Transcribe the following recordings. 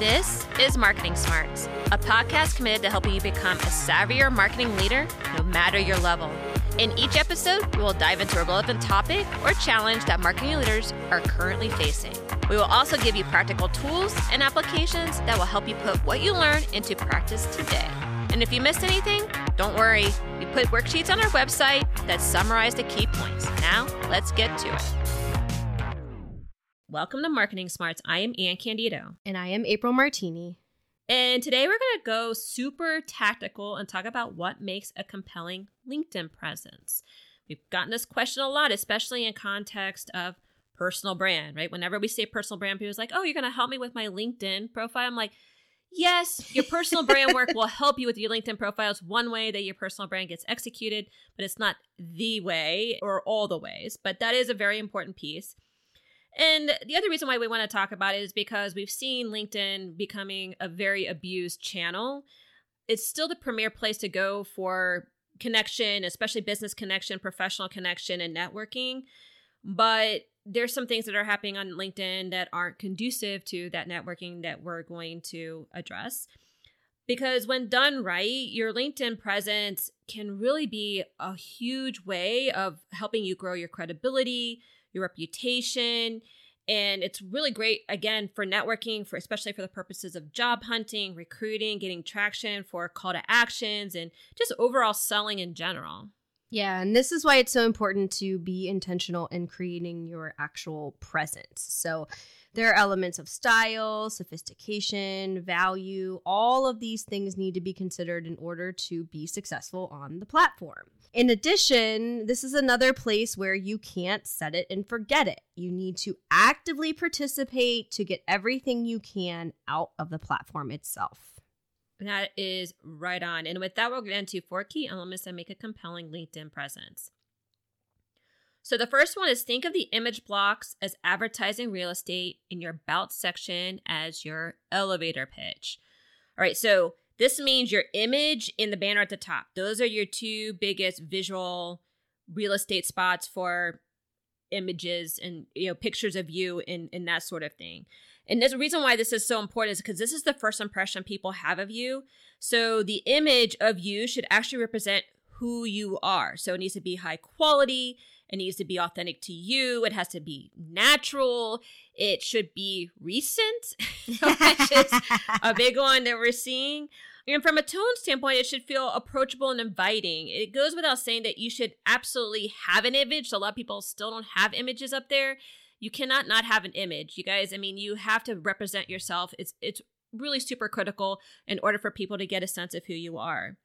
This is Marketing Smarts, a podcast committed to helping you become a savvier marketing leader no matter your level. In each episode, we will dive into a relevant topic or challenge that marketing leaders are currently facing. We will also give you practical tools and applications that will help you put what you learn into practice today. And if you missed anything, don't worry. We put worksheets on our website that summarize the key points. Now, let's get to it. Welcome to Marketing Smarts. I am Anne Candido. And I am April Martini. And today we're going to go super tactical and talk about what makes a compelling LinkedIn presence. We've gotten this question a lot, especially in context of personal brand, right? Whenever we say personal brand, people's like, oh, you're going to help me with my LinkedIn profile. I'm like, yes, your personal brand work will help you with your LinkedIn profile. It's one way that your personal brand gets executed, but it's not the way or all the ways. But that is a very important piece. And the other reason why we want to talk about it is because we've seen LinkedIn becoming a very abused channel. It's still the premier place to go for connection, especially business connection, professional connection, and networking. But there's some things that are happening on LinkedIn that aren't conducive to that networking that we're going to address. Because when done right, your LinkedIn presence can really be a huge way of helping you grow your credibility, your reputation. And it's really great, again, for networking, for especially for the purposes of job hunting, recruiting, getting traction for call to actions, and just overall selling in general. Yeah, and this is why it's so important to be intentional in creating your actual presence. So, there are elements of style, sophistication, value. All of these things need to be considered in order to be successful on the platform. In addition, this is another place where you can't set it and forget it. You need to actively participate to get everything you can out of the platform itself. That is right on. And with that, we'll get into four key elements that make a compelling LinkedIn presence. So the first one is think of the image blocks as advertising real estate in your about section as your elevator pitch. All right, so this means your image in the banner at the top. Those are your two biggest visual real estate spots for images and you know pictures of you and, and that sort of thing. And there's a reason why this is so important is because this is the first impression people have of you. So the image of you should actually represent who you are. So it needs to be high quality. It needs to be authentic to you. It has to be natural. It should be recent, which is a big one that we're seeing. And from a tone standpoint, it should feel approachable and inviting. It goes without saying that you should absolutely have an image. A lot of people still don't have images up there. You cannot not have an image. You guys, I mean, you have to represent yourself. It's it's really super critical in order for people to get a sense of who you are.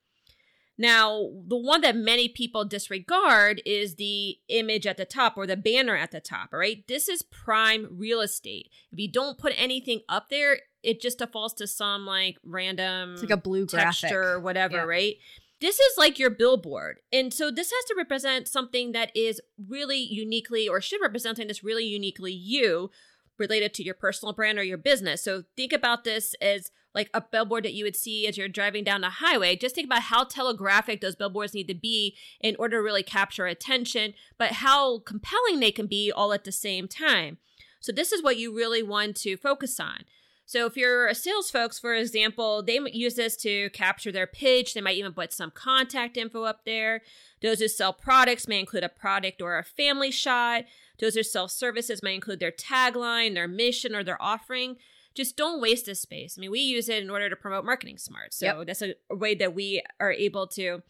Now, the one that many people disregard is the image at the top or the banner at the top, all right? This is prime real estate. If you don't put anything up there, it just defaults to some like random it's like a blue texture or whatever, yeah. right? This is like your billboard. And so this has to represent something that is really uniquely or should represent something that's really uniquely you related to your personal brand or your business. So think about this as like a billboard that you would see as you're driving down the highway. Just think about how telegraphic those billboards need to be in order to really capture attention, but how compelling they can be all at the same time. So this is what you really want to focus on. So if you're a sales folks, for example, they might use this to capture their pitch. They might even put some contact info up there. Those who sell products may include a product or a family shot. Those who sell services may include their tagline, their mission, or their offering just don't waste this space. I mean, we use it in order to promote marketing smarts. So yep. that's a, a way that we are able to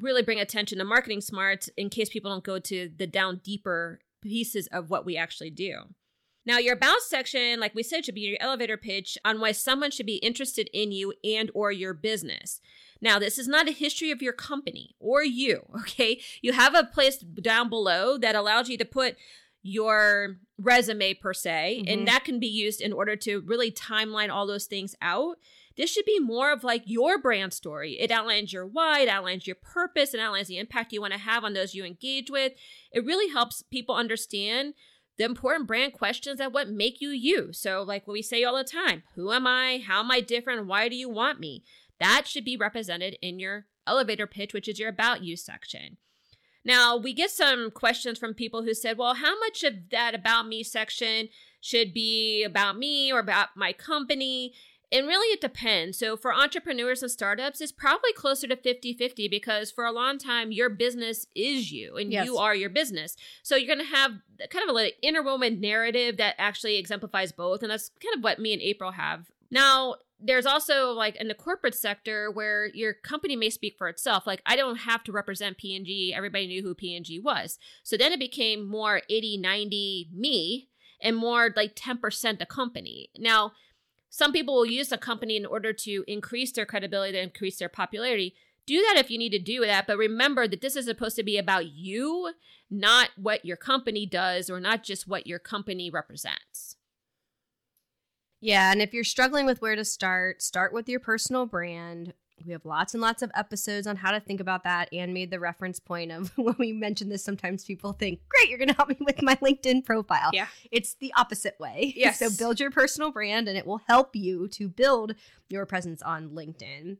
really bring attention to marketing smarts in case people don't go to the down deeper pieces of what we actually do. Now, your about section, like we said, should be your elevator pitch on why someone should be interested in you and or your business. Now, this is not a history of your company or you, okay? You have a place down below that allows you to put your resume per se mm-hmm. and that can be used in order to really timeline all those things out this should be more of like your brand story it outlines your why it outlines your purpose it outlines the impact you want to have on those you engage with it really helps people understand the important brand questions that what make you you. So like what we say all the time who am i? How am i different? Why do you want me? That should be represented in your elevator pitch which is your about you section. Now, we get some questions from people who said, well, how much of that about me section should be about me or about my company. And really, it depends. So, for entrepreneurs and startups, it's probably closer to 50 50 because for a long time, your business is you and Yes. you are your business. So, you're going to have kind of a like, inner woman narrative that actually exemplifies both. And that's kind of what me and April have. Now, there's also like in the corporate sector where your company may speak for itself. Like I don't have to represent P&G. Everybody knew who P&G was. So then it became more 80, 90 me and more like 10% the company. Now, some people will use a company in order to increase their credibility, to increase their popularity. Do that if you need to do that, but remember that this is supposed to be about you, not what your company does or not just what your company represents. Yeah, and if you're struggling with where to start, start with your personal brand. We have lots and lots of episodes on how to think about that. and made the reference point of when we mention this, sometimes people think, great, you're going to help me with my LinkedIn profile. Yeah. It's the opposite way. Yes. So build your personal brand and it will help you to build your presence on LinkedIn.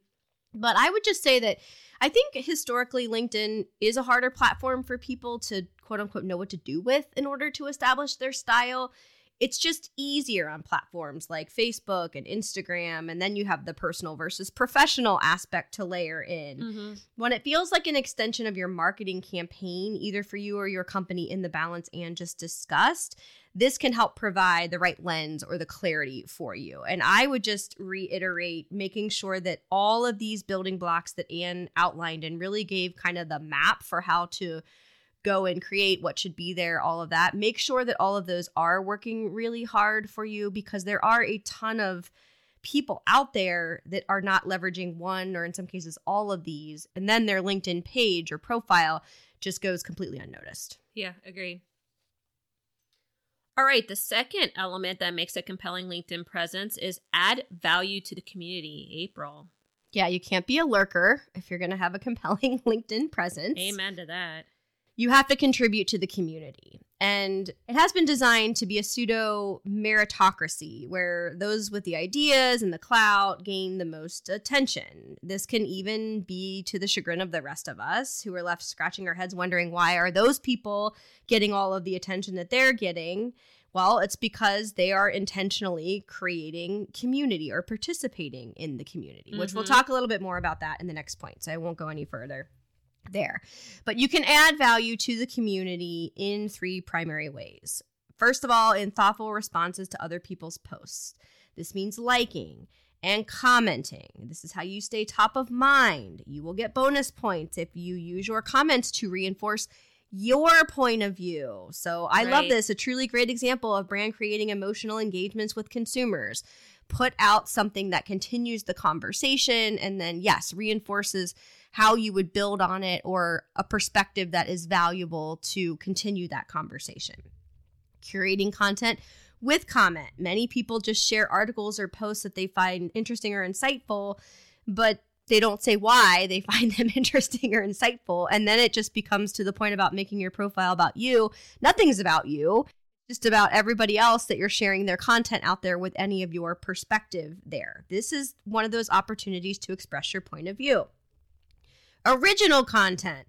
But I would just say that I think historically LinkedIn is a harder platform for people to quote unquote know what to do with in order to establish their style. It's just easier on platforms like Facebook and Instagram. And then you have the personal versus professional aspect to layer in. Mm-hmm. When it feels like an extension of your marketing campaign, either for you or your company in the balance and just discussed, this can help provide the right lens or the clarity for you. And I would just reiterate making sure that all of these building blocks that Anne outlined and really gave kind of the map for how to go and create what should be there, all of that. Make sure that all of those are working really hard for you because there are a ton of people out there that are not leveraging one or in some cases all of these. And then their LinkedIn page or profile just goes completely unnoticed. Yeah, agree. All right, the second element that makes a compelling LinkedIn presence is add value to the community. April. Yeah, you can't be a lurker if you're going to have a compelling LinkedIn presence. Amen to that. You have to contribute to the community. And it has been designed to be a pseudo meritocracy where those with the ideas and the clout gain the most attention. This can even be to the chagrin of the rest of us who are left scratching our heads wondering why are those people getting all of the attention that they're getting? Well, it's because they are intentionally creating community or participating in the community, which we'll Mhm. talk a little bit more about that in the next point. So I won't go any further there. But you can add value to the community in three primary ways. First of all, in thoughtful responses to other people's posts. This means liking and commenting. This is how you stay top of mind. You will get bonus points if you use your comments to reinforce your point of view. So I love this. A truly great example of brand creating emotional engagements with consumers. Put out something that continues the conversation and then, yes, reinforces how you would build on it or a perspective that is valuable to continue that conversation. Curating content with comment. Many people just share articles or posts that they find interesting or insightful, but they don't say why they find them interesting or insightful. And then it just becomes to the point about making your profile about you. Nothing's about you, just about everybody else that you're sharing their content out there with any of your perspective there. This is one of those opportunities to express your point of view. Original content.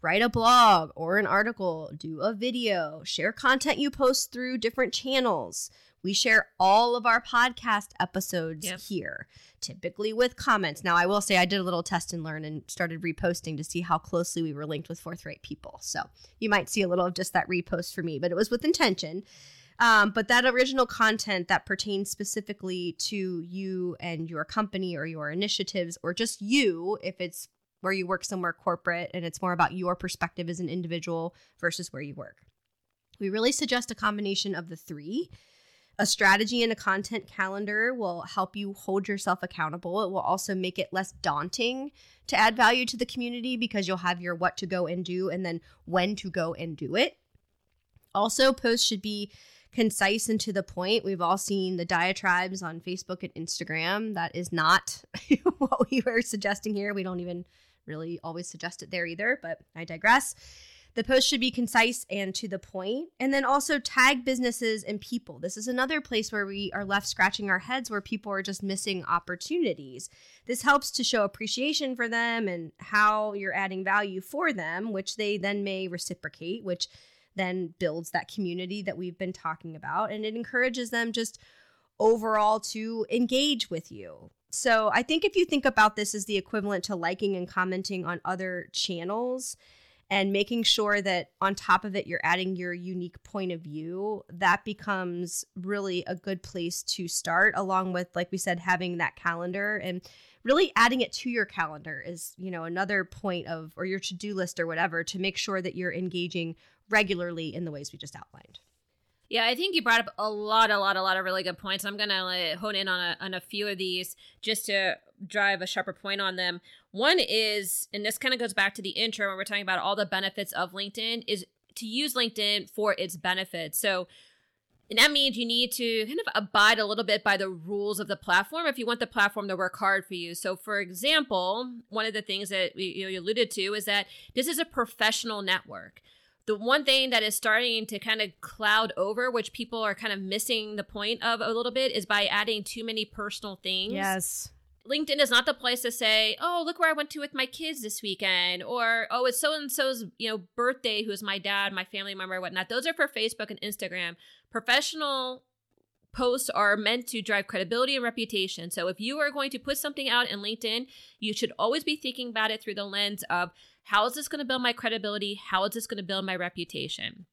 Write a blog or an article, do a video, share content you post through different channels. We share all of our podcast episodes Yep. here, typically with comments. Now, I will say I did a little test and learn and started reposting to see how closely we were linked with forthright people. So you might see a little of just that repost for me, but it was with intention. Um, but that original content that pertains specifically to you and your company or your initiatives, or just you, if it's where you work somewhere corporate and it's more about your perspective as an individual versus where you work. We really suggest a combination of the three. A strategy and a content calendar will help you hold yourself accountable. It will also make it less daunting to add value to the community because you'll have your what to go and do and then when to go and do it. Also, posts should be concise and to the point. We've all seen the diatribes on Facebook and Instagram. That is not what we were suggesting here. We don't even really always suggest it there either, but I digress. The post should be concise and to the point, and then also tag businesses and people. This is another place where we are left scratching our heads where people are just missing opportunities. This helps to show appreciation for them and how you're adding value for them, which they then may reciprocate, which then builds that community that we've been talking about and it encourages them just overall to engage with you. So I think if you think about this as the equivalent to liking and commenting on other channels and making sure that on top of it you're adding your unique point of view, that becomes really a good place to start along with like we said having that calendar and really adding it to your calendar is, you know, another point of or your to-do list or whatever to make sure that you're engaging regularly in the ways we just outlined. Yeah, I think you brought up a lot, a lot, a lot of really good points. I'm gonna like, hone in on a, on a few of these just to drive a sharper point on them. One is, and this kind of goes back to the intro when we're talking about all the benefits of LinkedIn, is to use LinkedIn for its benefits. So and that means you need to kind of abide a little bit by the rules of the platform if you want the platform to work hard for you. So, for example, one of the things that you alluded to is that this is a professional network the one thing that is starting to kind of cloud over, which people are kind of missing the point of a little bit, is by adding too many personal things. Yes. LinkedIn is not the place to say, "Oh, look where I went to with my kids this weekend," or "Oh, it's so and so's you know birthday, who is my dad, my family member, whatnot." Those are for Facebook and Instagram. Professional posts are meant to drive credibility and reputation. So if you are going to put something out in LinkedIn, you should always be thinking about it through the lens of how is this going to build my credibility? How is this going to build my reputation?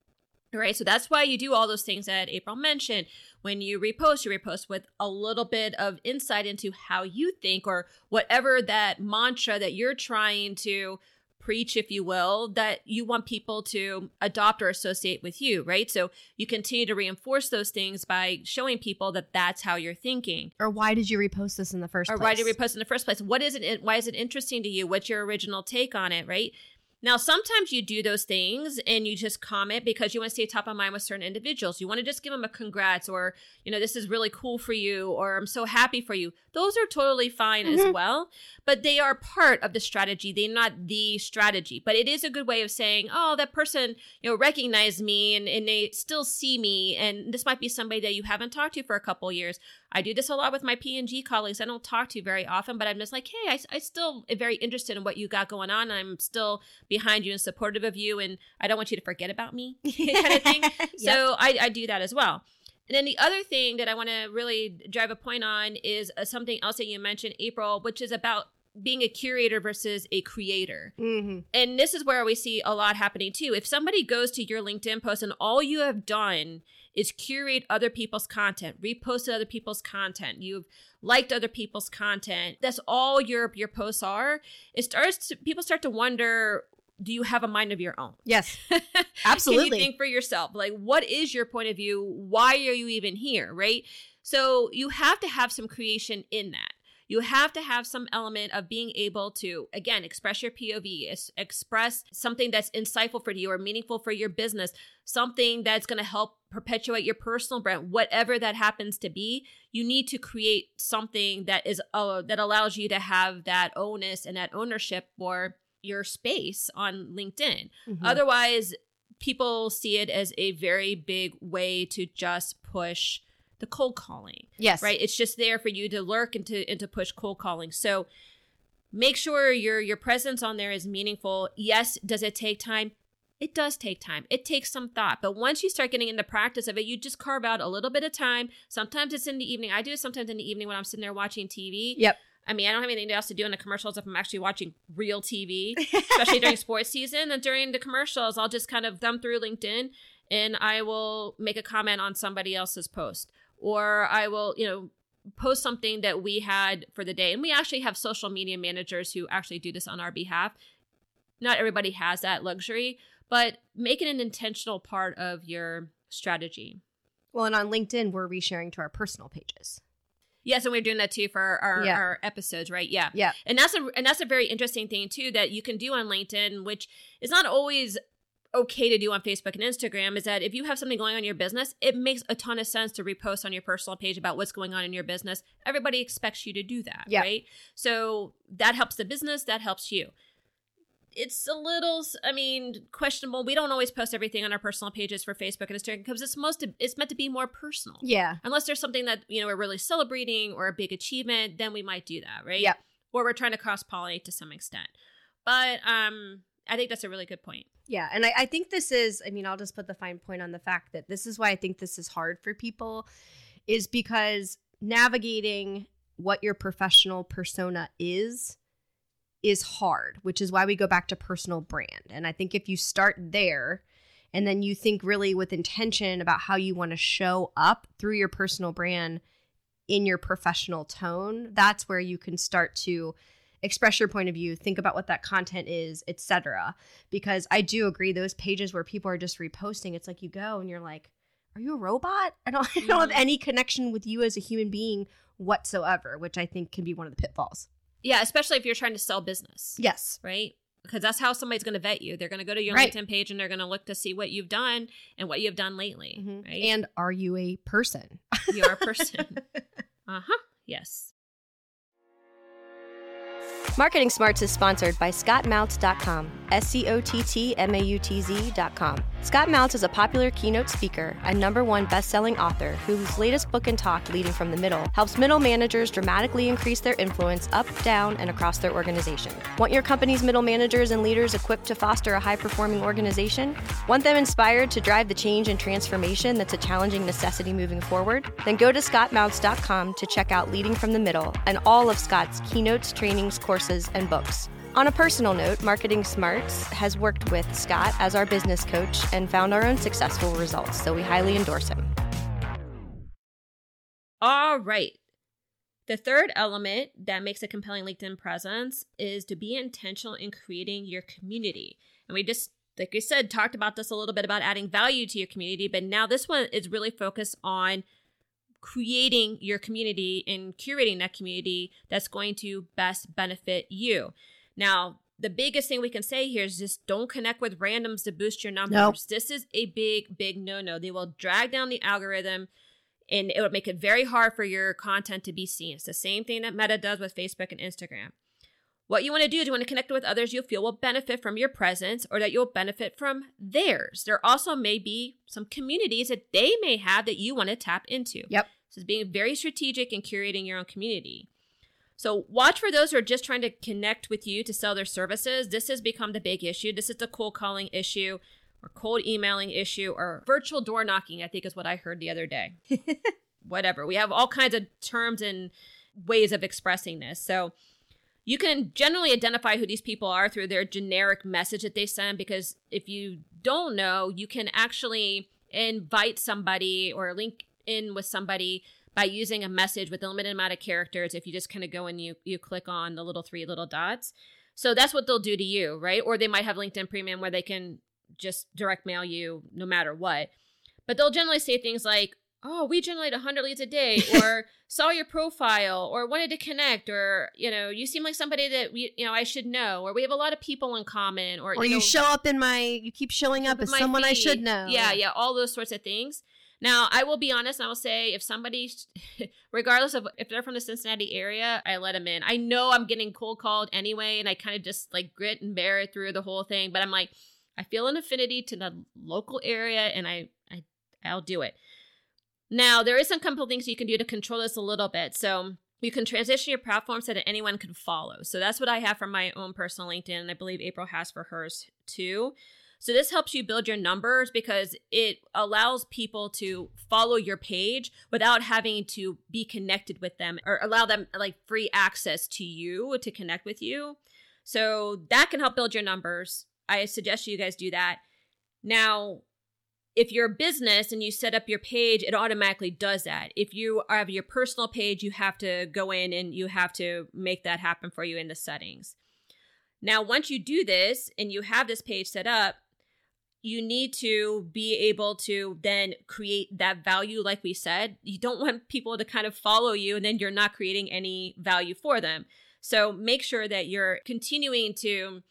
All right, so that's why you do all those things that April mentioned. When you repost, you repost with a little bit of insight into how you think or whatever that mantra that you're trying to preach, if you will, that you want people to adopt or associate with you, right? So you continue to reinforce those things by showing people that that's how you're thinking. Or why did you repost this in the first or place? Or why did you repost in the first place? What is it? Why is it interesting to you? What's your original take on it, right? Now, sometimes you do those things and you just comment because you want to stay top of mind with certain individuals. You want to just give them a congrats or, you know, this is really cool for you or I'm so happy for you. Those are totally fine mm-hmm. as well, but they are part of the strategy. They're not the strategy, but it is a good way of saying, oh, that person, you know, recognized me and, and they still see me. And this might be somebody that you haven't talked to for a couple years. I do this a lot with my P&G colleagues. I don't talk to you very often, but I'm just like, hey, I, I still am very interested in what you got going on. I'm still behind you and supportive of you, and I don't want you to forget about me, kind of thing. yep. So I, I do that as well. And then the other thing that I want to really drive a point on is uh, something else that you mentioned, April, which is about being a curator versus a creator. Mm-hmm. And this is where we see a lot happening too. If somebody goes to your LinkedIn post and all you have done is curate other people's content, reposted other people's content. You've liked other people's content. That's all your your posts are. It starts to people start to wonder do you have a mind of your own? Yes. Absolutely. Can you think for yourself? Like what is your point of view? Why are you even here, right? So you have to have some creation in that you have to have some element of being able to, again, express your POV, express something that's insightful for you or meaningful for your business, something that's going to help perpetuate your personal brand, whatever that happens to be. You need to create something that is uh, that allows you to have that onus and that ownership for your space on LinkedIn. Mm-hmm. Otherwise, people see it as a very big way to just push the cold calling. Yes. Right? It's just there for you to lurk and to and to push cold calling. So make sure your your presence on there is meaningful. Yes, does it take time? It does take time. It takes some thought. But once you start getting in the practice of it, you just carve out a little bit of time. Sometimes it's in the evening. I do it sometimes in the evening when I'm sitting there watching TV. Yep. I mean, I don't have anything else to do in the commercials if I'm actually watching real TV, especially during sports season. And during the commercials, I'll just kind of thumb through LinkedIn and I will make a comment on somebody else's post or I will, you know, post something that we had for the day. And we actually have social media managers who actually do this on our behalf. Not everybody has that luxury, but make it an intentional part of your strategy. Well, and on LinkedIn, we're resharing to our personal pages. Yes, and we're doing that too for our, yeah. our episodes, right? Yeah, yeah, and that's a and that's a very interesting thing too that you can do on LinkedIn, which is not always okay to do on Facebook and Instagram is that if you have something going on in your business, it makes a ton of sense to repost on your personal page about what's going on in your business. Everybody expects you to do that, yep. right? So that helps the business, that helps you. It's a little, I mean, questionable. We don't always post everything on our personal pages for Facebook and Instagram because it's most, it's meant to be more personal. Yeah. Unless there's something that you know we're really celebrating or a big achievement, then we might do that, right? Yeah. Or we're trying to cross pollinate to some extent. But um, I think that's a really good point. Yeah. And I, I think this is, I mean, I'll just put the fine point on the fact that this is why I think this is hard for people, is because navigating what your professional persona is is hard, which is why we go back to personal brand. And I think if you start there and then you think really with intention about how you want to show up through your personal brand in your professional tone, that's where you can start to express your point of view, think about what that content is, etc. Because I do agree those pages where people are just reposting, it's like you go and you're like, are you a robot? I don't, I don't have Mhm. any connection with you as a human being whatsoever, which I think can be one of the pitfalls. Yeah, especially if you're trying to sell business, Yes. right? Because that's how somebody's going to vet you. They're going to go to your Right. LinkedIn page and they're going to look to see what you've done and what you've done lately, Mhm. right? And are you a person? you're a person. uh huh. Yes. Marketing Smarts is sponsored by ScottMautz.com, S C O T T M A U T Z.com. Scott Mautz is a popular keynote speaker and number one best selling author whose latest book and talk, Leading from the Middle, helps middle managers dramatically increase their influence up, down, and across their organization. Want your company's middle managers and leaders equipped to foster a high performing organization? Want them inspired to drive the change and transformation that's a challenging necessity moving forward? Then go to ScottMautz.com to check out Leading from the Middle and all of Scott's keynotes, trainings, courses, and books. On a personal note, Marketing Smarts has worked with Scott as our business coach and found our own successful results, so we highly endorse him. All right. The third element that makes a compelling LinkedIn presence is to be intentional in creating your community. And we just, like we said, talked about this a little bit about adding value to your community, but now this one is really focused on creating your community and curating that community that's going to best benefit you. Now, the biggest thing we can say here is just don't connect with randoms to boost your numbers. Nope. This is a big, big no no. They will drag down the algorithm and it would make it very hard for your content to be seen. It's the same thing that Meta does with Facebook and Instagram. What you want to do is you want to connect with others you feel will benefit from your presence or that you'll benefit from theirs. There also may be some communities that they may have that you want to tap into. Yep. So it's being very strategic in curating your own community. So watch for those who are just trying to connect with you to sell their services. This has become the big issue. This is the cold calling issue or cold emailing issue or virtual door knocking, I think is what I heard the other day. Whatever. We have all kinds of terms and ways of expressing this. So you can generally identify who these people are through their generic message that they send because if you don't know, you can actually invite somebody or link in with somebody by using a message with a limited amount of characters if you just kind of go and you you click on the little three little dots. So that's what they'll do to you, right? Or they might have LinkedIn Premium where they can just direct mail you no matter what. But they'll generally say things like, "Oh, we generate 100 leads a day," or "Saw your profile," or "Wanted to connect," or you know, "You seem like somebody that we, you know, I should know," or "We have a lot of people in common," or Or you know, show up in my, you keep showing up with as someone I should know. Yeah, yeah, all those sorts of things. Now, I will be honest, I will say if somebody, regardless of if they're from the Cincinnati area, I let them in. I know I'm getting cold called anyway, and I kind of just like grit and bear it through the whole thing. But I'm like, I feel an affinity to the local area, and I, I, I'll do it. Now, there is some couple things you can do to control this a little bit. So you can transition your platform so that anyone can follow. So that's what I have for my own personal LinkedIn, and I believe April has for hers too. So this helps you build your numbers because it allows people to follow your page without having to be connected with them or allow them like free access to you to connect with you. So that can help build your numbers. I suggest you guys do that. Now, if you're a business and you set up your page, it automatically does that. If you have your personal page, you have to go in and you have to make that happen for you in the settings. Now, once you do this and you have this page set up, you need to be able to then create that value, like we said. You don't want people to kind of follow you and then you're not creating any value for them. So make sure that you're continuing to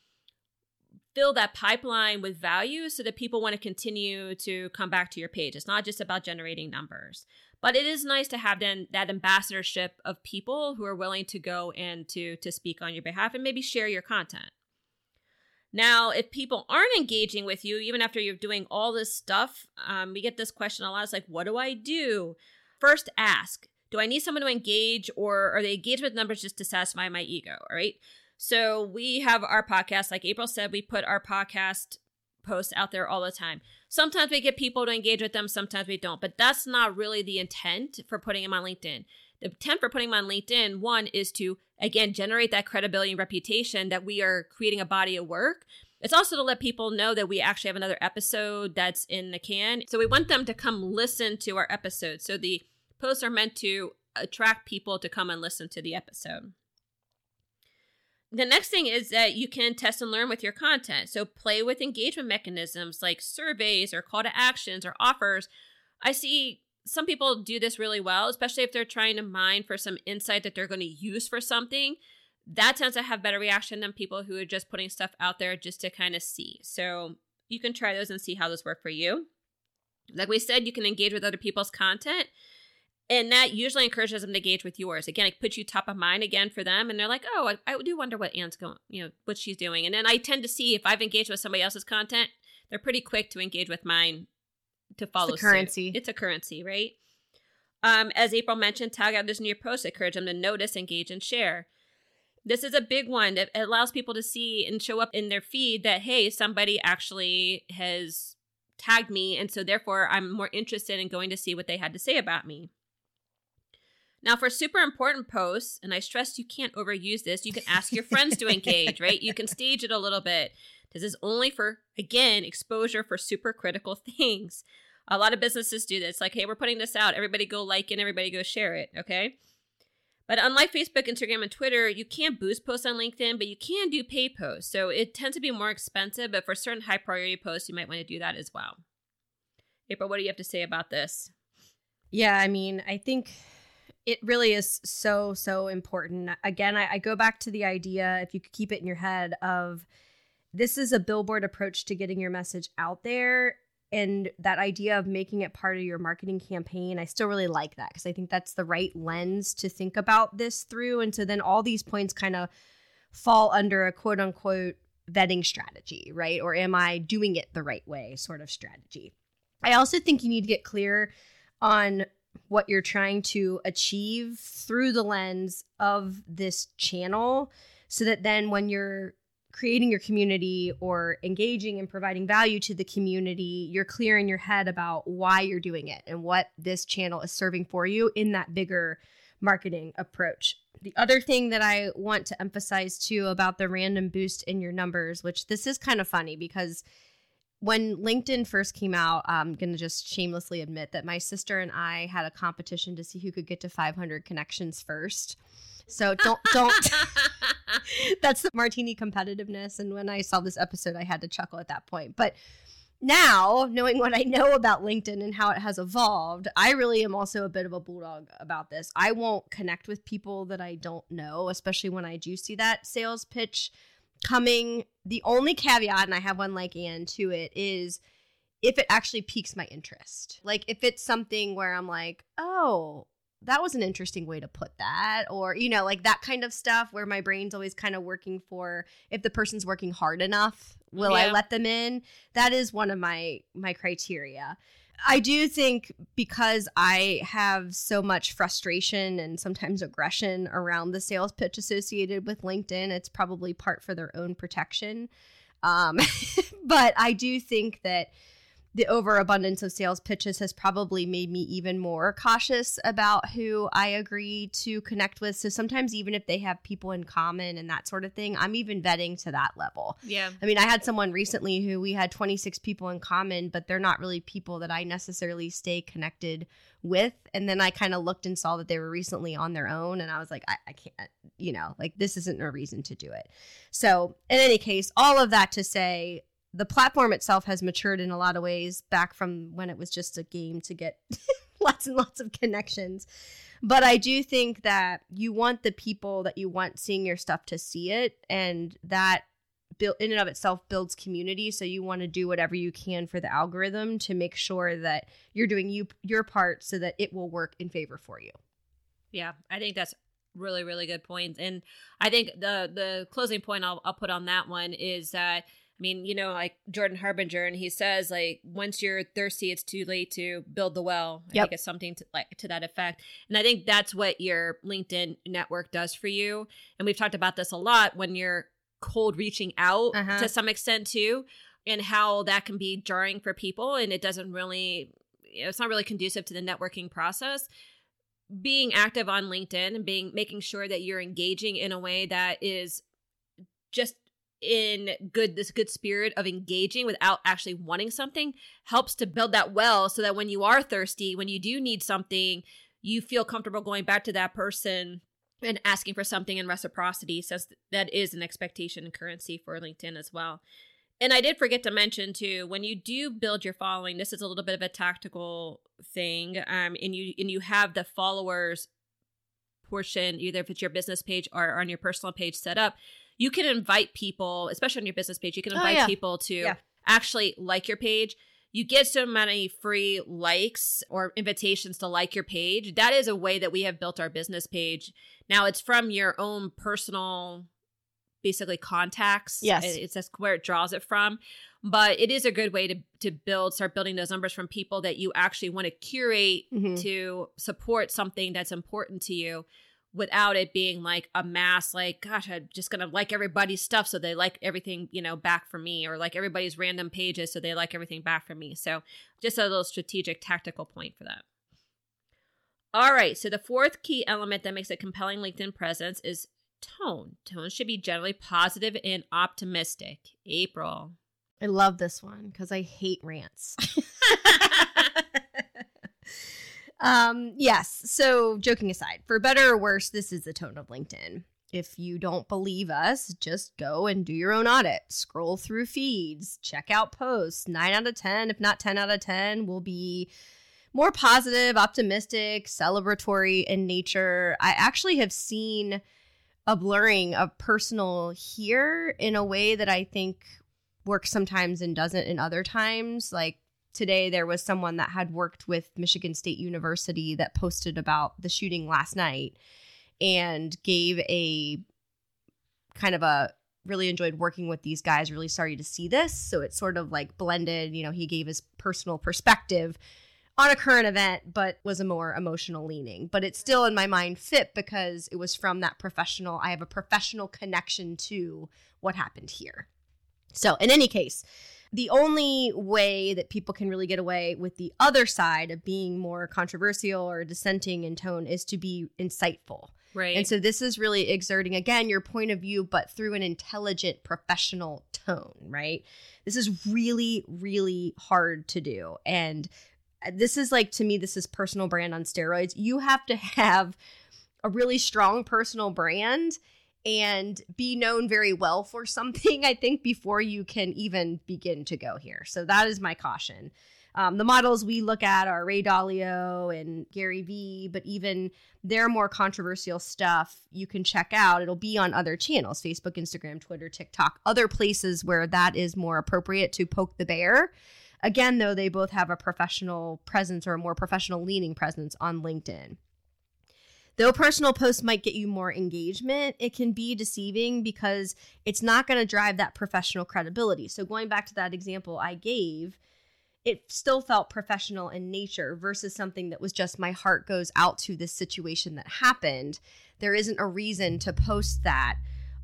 fill that pipeline with value so that people want to continue to come back to your page. It's not just about generating numbers. But it is nice to have then that ambassadorship of people who are willing to go and to to speak on your behalf and maybe share your content. Now, if people aren't engaging with you, even after you're doing all this stuff, um, we get this question a lot. It's like, what do I do? First, ask Do I need someone to engage, or are they engaged with numbers just to satisfy my ego? All right. So we have our podcast, like April said, we put our podcast posts out there all the time. Sometimes we get people to engage with them, sometimes we don't, but that's not really the intent for putting them on LinkedIn. The intent for putting them on LinkedIn, one, is to again generate that credibility and reputation that we are creating a body of work. It's also to let people know that we actually have another episode that's in the can. So we want them to come listen to our episode. So the posts are meant to attract people to come and listen to the episode. The next thing is that you can test and learn with your content. So play with engagement mechanisms like surveys or call to actions or offers. I see some people do this really well, especially if they're trying to mine for some insight that they're going to use for something. That tends to have better reaction than people who are just putting stuff out there just to kind of see. So you can try those and see how those work for you. Like we said, you can engage with other people's content and that usually encourages them to engage with yours again it puts you top of mind again for them and they're like oh I, I, do wonder what anne's going you know what she's doing and then i tend to see if i've engaged with somebody else's content they're pretty quick to engage with mine to follow it's currency. It's a currency right? Um, as april mentioned tag others in your posts encourage them to notice engage and share. This is a big one that allows people to see and show up in their feed that hey somebody actually has tagged me and so therefore i'm more interested in going to see what they had to say about me. Now, for super important posts, and I stress you can't overuse this, you can ask your friends to engage, right? You can stage it a little bit. This is only for, again, exposure for super critical things. A lot of businesses do this. Like, hey, we're putting this out. Everybody go like it, everybody go share it, okay? But unlike Facebook, Instagram, and Twitter, you can't boost posts on LinkedIn, but you can do pay posts. So it tends to be more expensive, but for certain high priority posts, you might want to do that as well. April, what do you have to say about this? Yeah, I mean, I think it really is so so important again I, I, go back to the idea if you could keep it in your head of this is a billboard approach to getting your message out there. And that idea of making it part of your marketing campaign i still really like that because i think that's the right lens to think about this through. And so then all these points kind of fall under a quote unquote vetting strategy right? Or am i doing it the right way sort of strategy. I also think you need to get clear on what you're trying to achieve through the lens of this channel so that then when you're creating your community or engaging and providing value to the community, you're clear in your head about why you're doing it and what this channel is serving for you in that bigger marketing approach. The other thing that I want to emphasize too about the random boost in your numbers, which this is kind of funny because when LinkedIn first came out, I'm going to just shamelessly admit that my sister and I had a competition to see who could get to 500 connections first. So don't don't That's the martini competitiveness and when I saw this episode I had to chuckle at that point. But now, knowing what I know about LinkedIn and how it has evolved, I really am also a bit of a bulldog about this. I won't connect with people that I don't know, especially when I do see that sales pitch coming the only caveat and i have one like anne to it is if it actually piques my interest like if it's something where i'm like oh that was an interesting way to put that or you know like that kind of stuff where my brain's always kind of working for if the person's working hard enough will yeah. i let them in that is one of my my criteria I do think because I have so much frustration and sometimes aggression around the sales pitch associated with LinkedIn, it's probably part for their own protection. Um, but I do think that the overabundance of sales pitches has probably made me even more cautious about who I agree to connect with. So sometimes, even if they have people in common and that sort of thing, I'm even vetting to that level. Yeah. I mean, I had someone recently who we had 26 people in common, but they're not really people that I necessarily stay connected with. And then I kind of looked and saw that they were recently on their own. And I was like, I, I can't, you know, like this isn't a reason to do it. So, in any case, all of that to say, the platform itself has matured in a lot of ways back from when it was just a game to get lots and lots of connections. But I do think that you want the people that you want seeing your stuff to see it, and that build in and of itself builds community. So you want to do whatever you can for the algorithm to make sure that you're doing you your part so that it will work in favor for you. Yeah, I think that's really really good point. and i think the the closing point i'll, I'll put on that one is that I mean, you know, like Jordan Harbinger, and he says like once you're thirsty, it's too late to build the well. I Yep. think it's something to like to that effect. And I think that's what your LinkedIn network does for you. And we've talked about this a lot when you're cold reaching out Uh-huh. to some extent too, and how that can be jarring for people, and it doesn't really, you know, it's not really conducive to the networking process being active on LinkedIn and being making sure that you're engaging in a way that is just in good this good spirit of engaging without actually wanting something helps to build that well so that when you are thirsty when you do need something you feel comfortable going back to that person and asking for something in reciprocity. Since that is an expectation and currency for linkedin as well. And i did forget to mention too when you do build your following this is a little bit of a tactical thing um and you and you have the followers portion either if it's your business page or on your personal page set up you can invite people especially on your business page you can Oh, invite yeah. people to Yeah. actually like your page you get so many free likes or invitations to like your page that is a way that we have built our business page now it's from your own personal basically contacts Yes. It's where it draws it from but it is a good way to to build start building those numbers from people that you actually want to curate Mhm. to support something that's important to you without it being like a mass like gosh i'm just gonna like everybody's stuff so they like everything you know back for me or like everybody's random pages so they like everything back for me. So just a little strategic tactical point for that. All right so the fourth key element that makes a compelling linkedin presence is tone. Tone should be generally positive and optimistic. April. I love this one because I hate rants. um, yes. So, joking aside, for better or worse, this is the tone of LinkedIn. If you don't believe us, just go and do your own audit. Scroll through feeds, check out posts. Nine out of 10, if not 10 out of 10, will be more positive, optimistic, celebratory in nature. I actually have seen a blurring of personal here in a way that I think works sometimes and doesn't in other times. Like today, there was someone that had worked with Michigan State University that posted about the shooting last night and gave a kind of a really enjoyed working with these guys, really sorry to see this. So it's sort of like blended, you know, he gave his personal perspective on a current event, but was a more emotional leaning. But it still in my mind fit because it was from that professional, I have a professional connection to what happened here. So, in any case, the only way that people can really get away with the other side of being more controversial or dissenting in tone is to be insightful. right And so this is really exerting again your point of view, but through an intelligent professional tone, right? This is really, really hard to do. And this is like, to me, this is personal brand on steroids. You have to have a really strong personal brand and be known very well for something, I think, before you can even begin to go here. So that is my caution. Um, the models we look at are Ray Dalio and Gary Vee, but even their more controversial stuff you can check out. It'll be on other channels Facebook, Instagram, Twitter, TikTok, other places where that is more appropriate to poke the bear. Again, though, they both have a professional presence or a more professional leaning presence on LinkedIn. Though personal posts might get you more engagement, it can be deceiving because it's not going to drive that professional credibility. So, going back to that example I gave, it still felt professional in nature versus something that was just my heart goes out to this situation that happened. There isn't a reason to post that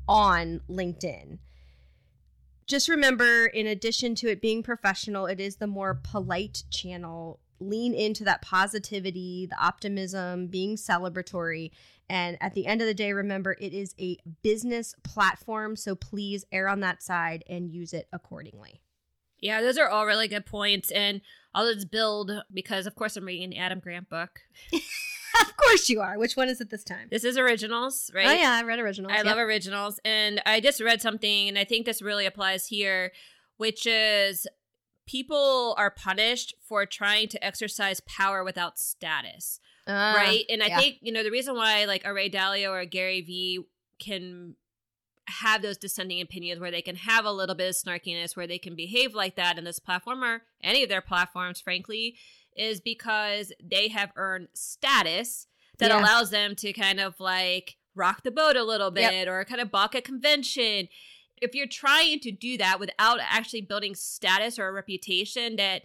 on LinkedIn. Just remember, in addition to it being professional, it is the more polite channel. Lean into that positivity, the optimism, being celebratory. And at the end of the day, remember it is a business platform. So please err on that side and use it accordingly. Yeah, those are all really good points, and I'll just build because, of course, I'm reading an Adam Grant book. of course you are. Which one is it this time? This is originals, right? Oh yeah, I read originals. I Yep. love originals, and I just read something, and I think this really applies here, which is people are punished for trying to exercise power without status, Ah, right? And I yeah. think you know the reason why like a Ray Dalio or a Gary Vee can have those dissenting opinions where they can have a little bit of snarkiness where they can behave like that in this platform or any of their platforms frankly is because they have earned status that Yeah. allows them to kind of like rock the boat a little Yep. bit or kind of balk a convention if you're trying to do that without actually building status or a reputation that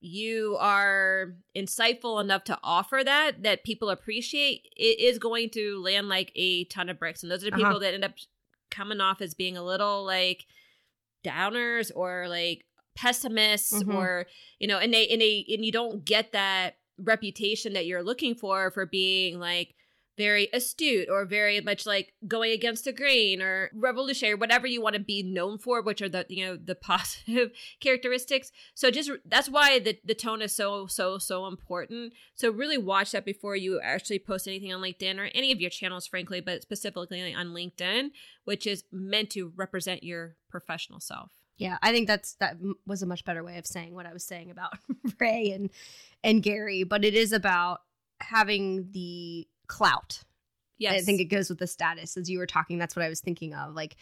you are insightful enough to offer that that people appreciate it is going to land like a ton of bricks and those are the people Uh-huh. that end up coming off as being a little like downers or like pessimists Mhm. or you know and they and they and you don't get that reputation that you're looking for for being like very astute or very much like going against the grain or revolutionary whatever you want to be known for which are the you know the positive characteristics. So just that's why the, the tone is so so so important. So really watch that before you actually post anything on linkedin or any of your channels frankly but specifically on linkedin which is meant to represent your professional self. Yeah, I think that's that was a much better way of saying what I was saying about Ray and and Gary, but it is about having the clout. yes I think it goes with the status as you were talking. That's what I was thinking of. Like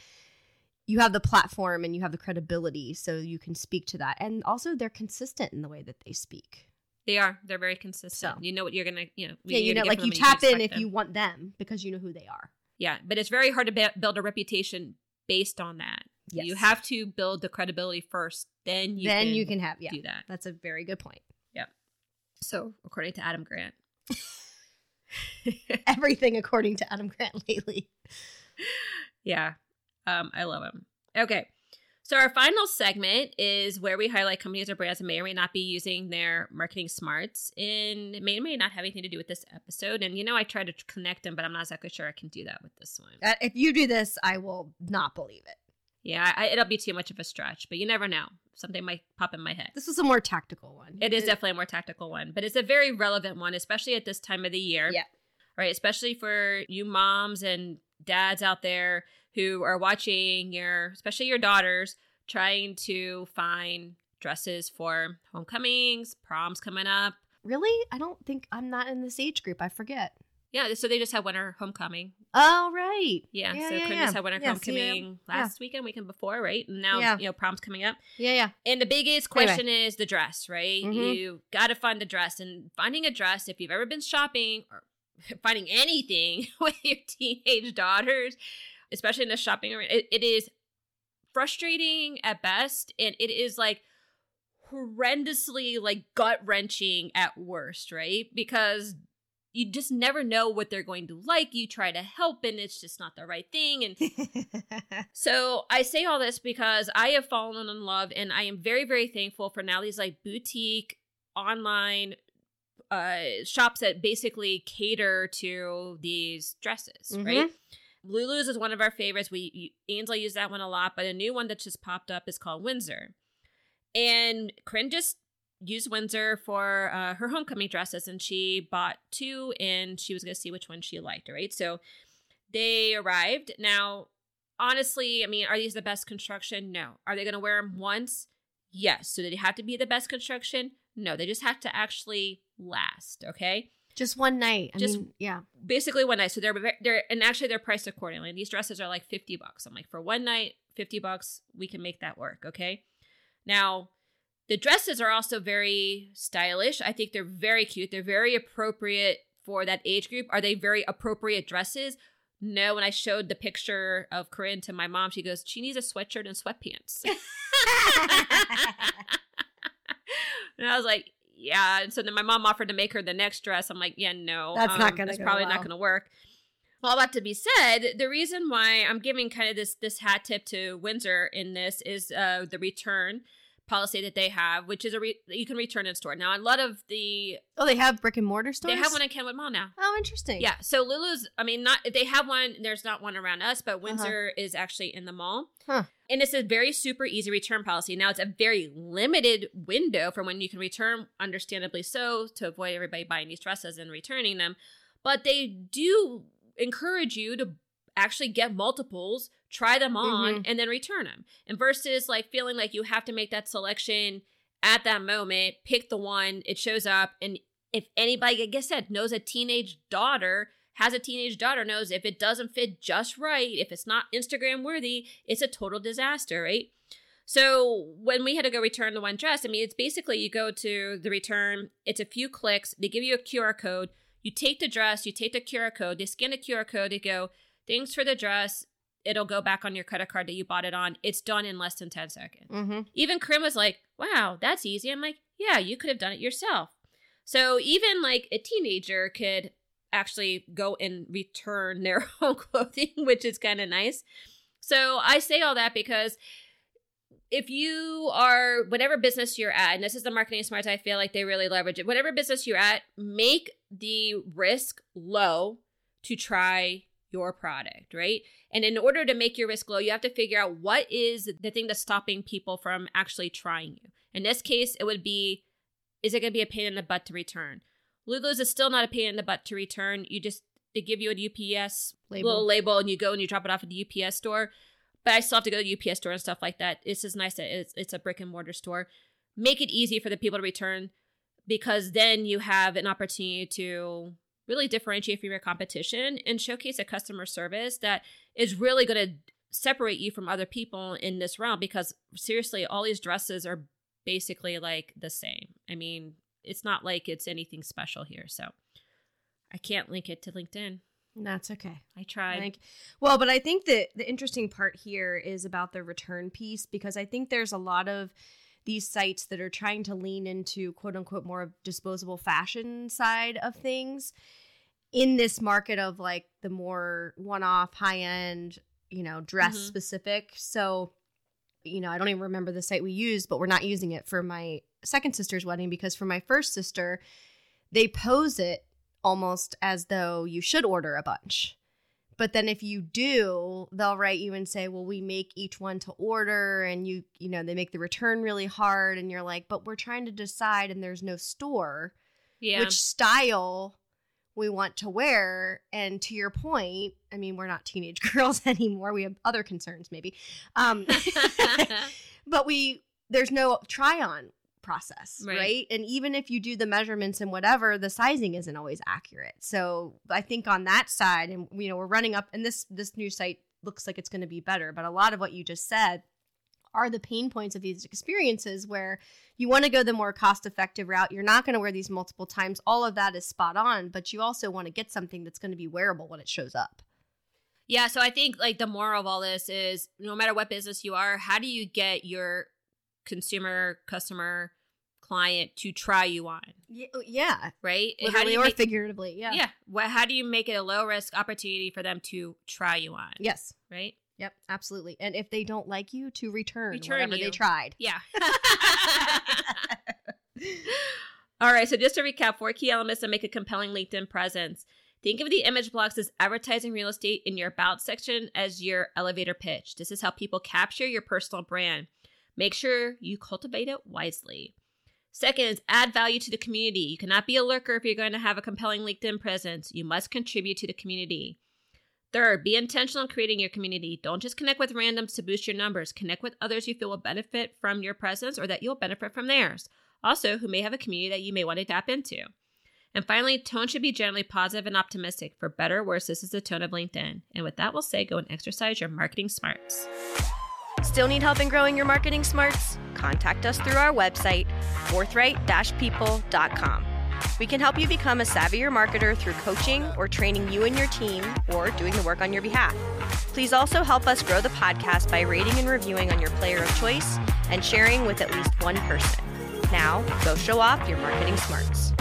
you have the platform and you have the credibility, so you can speak to that, and also they're consistent in the way that they speak. they are they're very consistent So. you know what you're gonna you know Yeah, you know, like you from them and tap in if them. you want them because you know who they are. Yeah, but it's very hard to build a reputation based on that. Yes. You have to build the credibility first, then you then can you can have yeah. do that. That's a very good point. Yeah. So, according to Adam Grant, Everything according to Adam Grant lately. yeah, um, I love him. Okay, so our final segment is where we highlight companies or brands that may or may not be using their marketing smarts, and it may or may not have anything to do with this episode. And you know, I try to connect them, but I'm not exactly sure I can do that with this one. Uh, if you do this, I will not believe it. Yeah, I, it'll be too much of a stretch, but you never know. Something might pop in my head. This was a more tactical one. It is definitely a more tactical one, but it's a very relevant one, especially at this time of the year. Yeah. Right. Especially for you moms and dads out there who are watching your, especially your daughters, trying to find dresses for homecomings, proms coming up. Really? I don't think I'm not in this age group. I forget. Yeah. So they just had winter homecoming. Oh, right. Yeah. Yeah, so yeah, Corinne yeah. just had winter yeah, homecoming last weekend, weekend before, right? And now, Yeah. you know, prom's coming up. Yeah, yeah. And the biggest Anyway. question is the dress, right? Mhm. You got to find the dress. And finding a dress, if you've ever been shopping or finding anything with your teenage daughters, especially in the shopping arena, it, it is frustrating at best. And it is like horrendously, like gut wrenching at worst, right? Because you just never know what they're going to like. You try to help, and it's just not the right thing. And so I say all this because I have fallen in love and I am very, very thankful for now these like boutique online uh shops that basically cater to these dresses, right? Lulu's is one of our favorites. We Ainsley used that one a lot, but a new one that just popped up is called Windsor. And Corinne just used Windsor for uh, her homecoming dresses, and she bought two, and she was going to see which one she liked. Right, so they arrived. Now, honestly, I mean, are these the best construction? No. Are they going to wear them once? Yes. So did they have to be the best construction? No. They just have to actually last. Okay Just one night. I Just- mean, yeah. basically one night. So they're they're and actually they're priced accordingly. These dresses are like fifty bucks. I'm like for one night, fifty bucks, we can make that work. Okay. Now, the dresses are also very stylish. I think they're very cute. They're very appropriate for that age group. Are they very appropriate dresses? No. When I showed the picture of Corinne to my mom, she goes, "She needs a sweatshirt and sweatpants." and I was like, yeah. And so then my mom offered to make her the next dress. I'm like, yeah, no. That's not gonna That's go probably well. not gonna work. All that to be said, the reason why I'm giving kind of this this hat tip to Windsor in this is uh, the return policy that they have, which is a re- you can return in store. Now, a lot of the oh, they have brick and mortar stores? they have one in Kenwood Mall now. Oh, interesting. Yeah, so Lulu's. I mean, not they have one. There's not one around us, but Windsor is actually in the mall. Uh-huh. Huh. And it's a very super easy return policy. Now it's a very limited window for when you can return, understandably so, to avoid everybody buying these dresses and returning them. But they do encourage you to actually get multiples, try them on, mm-hmm. and then return them. And versus like feeling like you have to make that selection at that moment, pick the one, it shows up, and if anybody, like I said, knows a teenage daughter, has a teenage daughter, knows if it doesn't fit just right, if it's not Instagram worthy, it's a total disaster, right? So when we had to go return the one dress, I mean, it's basically you go to the return, it's a few clicks, they give you a QR code, you take the dress, you take the QR code, they scan the QR code, they go, thanks for the dress. it'll go back on your credit card that you bought it on. It's done in less than 10 seconds. Mm-hmm. Even Krim was like, wow, that's easy. I'm like, yeah, you could have done it yourself. So even like a teenager could actually go and return their own clothing, which is kind of nice. So I say all that because if you are whatever business you're at, and this is the marketing smarts, I feel like they really leverage it. Whatever business you're at, make the risk low to try your product, right? And in order to make your risk low, you have to figure out what is the thing that's stopping people from actually trying you. In this case, it would be is it going to be a pain in the butt to return? Lulu's is still not a pain in the butt to return. You just they give you a UPS Label. little label and you go and you drop it off at the UPS store. But I still have to go to the UPS store and stuff like that. It's just nice that it's, it's a brick and mortar store. Make it easy for the people to return because then you have an opportunity to really differentiate from your competition and showcase a customer service that is really going to separate you from other people in this realm because seriously all these dresses are basically like the same. I mean it's not like it's anything special here so i can't link it to linkedin. That's okay. i tried. Like, well, but I think that the interesting part here is about the return piece because I think there's a lot of these sites that are trying to lean into quote unquote more of disposable fashion side of things in this market of like the more one-off high-end you know dress Mhm. specific so you know i don't even remember the site we used but we're not using it for my second sister's wedding because for my first sister they pose it almost as though you should order a bunch but then if you do they'll write you and say well we make each one to order and you you know they make the return really hard and you're like but we're trying to decide and there's no store yeah which style we want to wear. And to your point, I mean, we're not teenage girls anymore. We have other concerns, maybe. Um, but we, there's no try on process, Right. right. And even if you do the measurements and whatever, the sizing isn't always accurate. So I think on that side, and you know, we're running up, and this this new site looks like it's going to be better. But a lot of what you just said are the pain points of these experiences where you want to go the more cost effective route. You're not going to wear these multiple times. All of that is spot on, but you also want to get something that's going to be wearable when it shows up. Yeah, so I think like the moral of all this is no matter what business you are, how do you get your consumer, customer, client to try you on, oh, Yeah, right? how do literally or make, figuratively. Yeah. yeah. How do you make it a low risk opportunity for them to try you on, Yes. right? Yep. Absolutely. And if they don't like you, to return, Return whatever you. they tried. Yeah. All right. So just to recap, four key elements that make a compelling LinkedIn presence. Think of the image blocks as advertising real estate in your about section as your elevator pitch. This is how people capture your personal brand. Make sure you cultivate it wisely. Second is add value to the community. You cannot be a lurker if you're going to have a compelling LinkedIn presence. You must contribute to the community. Third, be intentional in creating your community. Don't just connect with randoms to boost your numbers. Connect with others you feel will benefit from your presence or that you'll benefit from theirs. Also, who may have a community that you may want to tap into. And finally, tone should be generally positive and optimistic. For better or worse, this is the tone of LinkedIn. And with that, we'll say go and exercise your marketing smarts. Still need help in growing your marketing smarts? Contact us through our website, forthright-people.com. We can help you become a savvier marketer through coaching or training you and your team or doing the work on your behalf. Please also help us grow the podcast by rating and reviewing on your player of choice and sharing with at least one person. Now, go show off your marketing smarts.